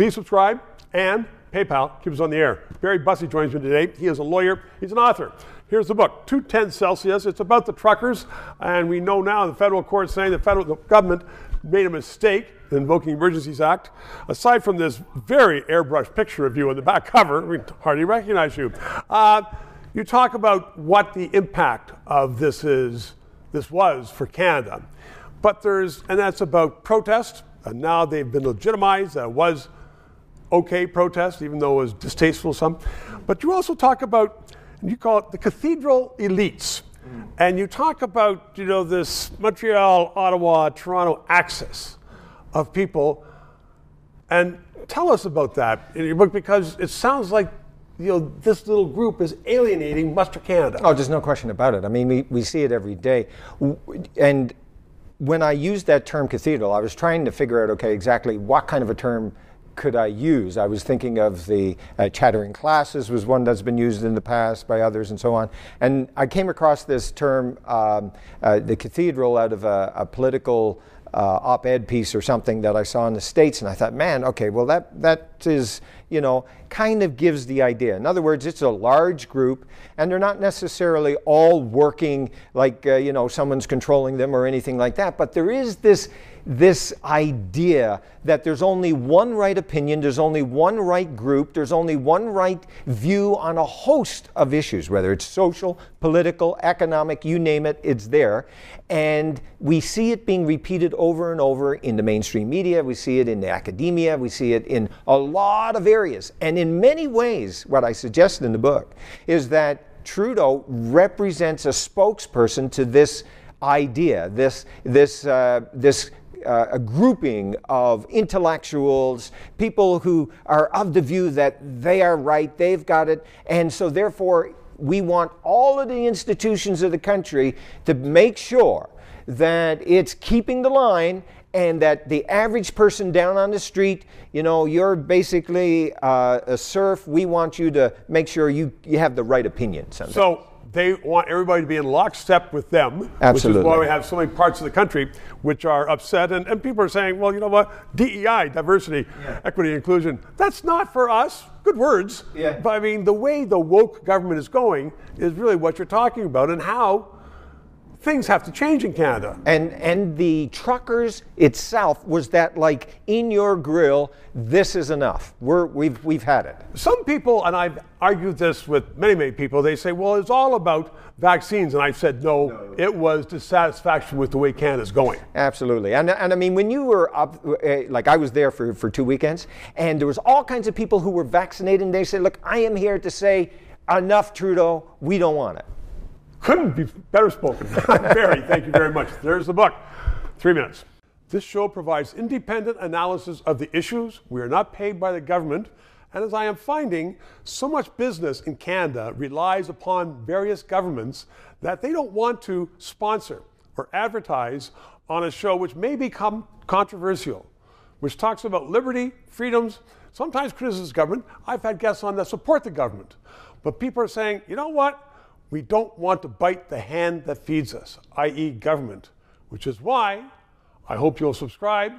Please subscribe and PayPal keeps us on the air. Barry Bussey joins me today. He is a lawyer, he's an author. Here's the book, 210 Celsius. It's about the truckers, and we know now the federal court saying the federal the government made a mistake in invoking Emergencies Act. Aside from this very airbrushed picture of you on the back cover, we hardly recognize you. Uh, you talk about what the impact of this is, this was for Canada. But there's, and that's about protest, and now they've been legitimized. That was okay protest, even though it was distasteful to some. But you also talk about, and you call it the cathedral elites. Mm. And you talk about, you know, this Montreal, Ottawa, Toronto axis of people. And tell us about that in your book because it sounds like you know, this little group is alienating much of Canada. Oh, there's no question about it. I mean, we, we see it every day. And when I used that term cathedral, I was trying to figure out, okay, exactly what kind of a term could I use? I was thinking of the uh, chattering classes was one that's been used in the past by others and so on. And I came across this term, um, uh, the cathedral, out of a, a political uh, op-ed piece or something that I saw in the States, and I thought, man, okay, well that that is, you know, kind of gives the idea. In other words, it's a large group, and they're not necessarily all working like, uh, you know, someone's controlling them or anything like that, but there is this this idea that there's only one right opinion, there's only one right group, there's only one right view on a host of issues, whether it's social, political, economic, you name it, it's there. And we see it being repeated over and over in the mainstream media, we see it in academia, we see it in a lot of areas. And in many ways, what I suggest in the book is that Trudeau represents a spokesperson to this idea, this, this, uh, this uh, a grouping of intellectuals, people who are of the view that they are right, they've got it, and so therefore we want all of the institutions of the country to make sure that it's keeping the line and that the average person down on the street, you know, you're basically uh, a serf. We want you to make sure you, you have the right opinions. So they want everybody to be in lockstep with them, Absolutely. which is why we have so many parts of the country which are upset. And, and people are saying, well, you know what? DEI, diversity, yeah. equity, inclusion, that's not for us. Good words. Yeah. But I mean, the way the woke government is going is really what you're talking about and how things have to change in Canada. And and the truckers itself was that like in your grill, this is enough. We're we've we've had it. Some people, and I've argued this with many many people, they say, well, it's all about vaccines, and I've said no, no. it was dissatisfaction with the way Canada's going. Absolutely, and and I mean when you were up, uh, like I was there for for two weekends, and there was all kinds of people who were vaccinated, and they said, look, I am here to say. Enough, Trudeau. We don't want it couldn't be better spoken. Barry, thank you very much. There's the book. Three minutes. This show provides independent analysis of the issues. We are not paid by the government. And as I am finding, so much business in Canada relies upon various governments that they don't want to sponsor or advertise on a show which may become controversial, which talks about liberty, freedoms, sometimes criticizes government. I've had guests on that support the government. But people are saying, you know what? We don't want to bite the hand that feeds us, i.e., government, which is why I hope you'll subscribe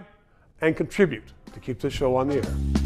and contribute to keep this show on the air.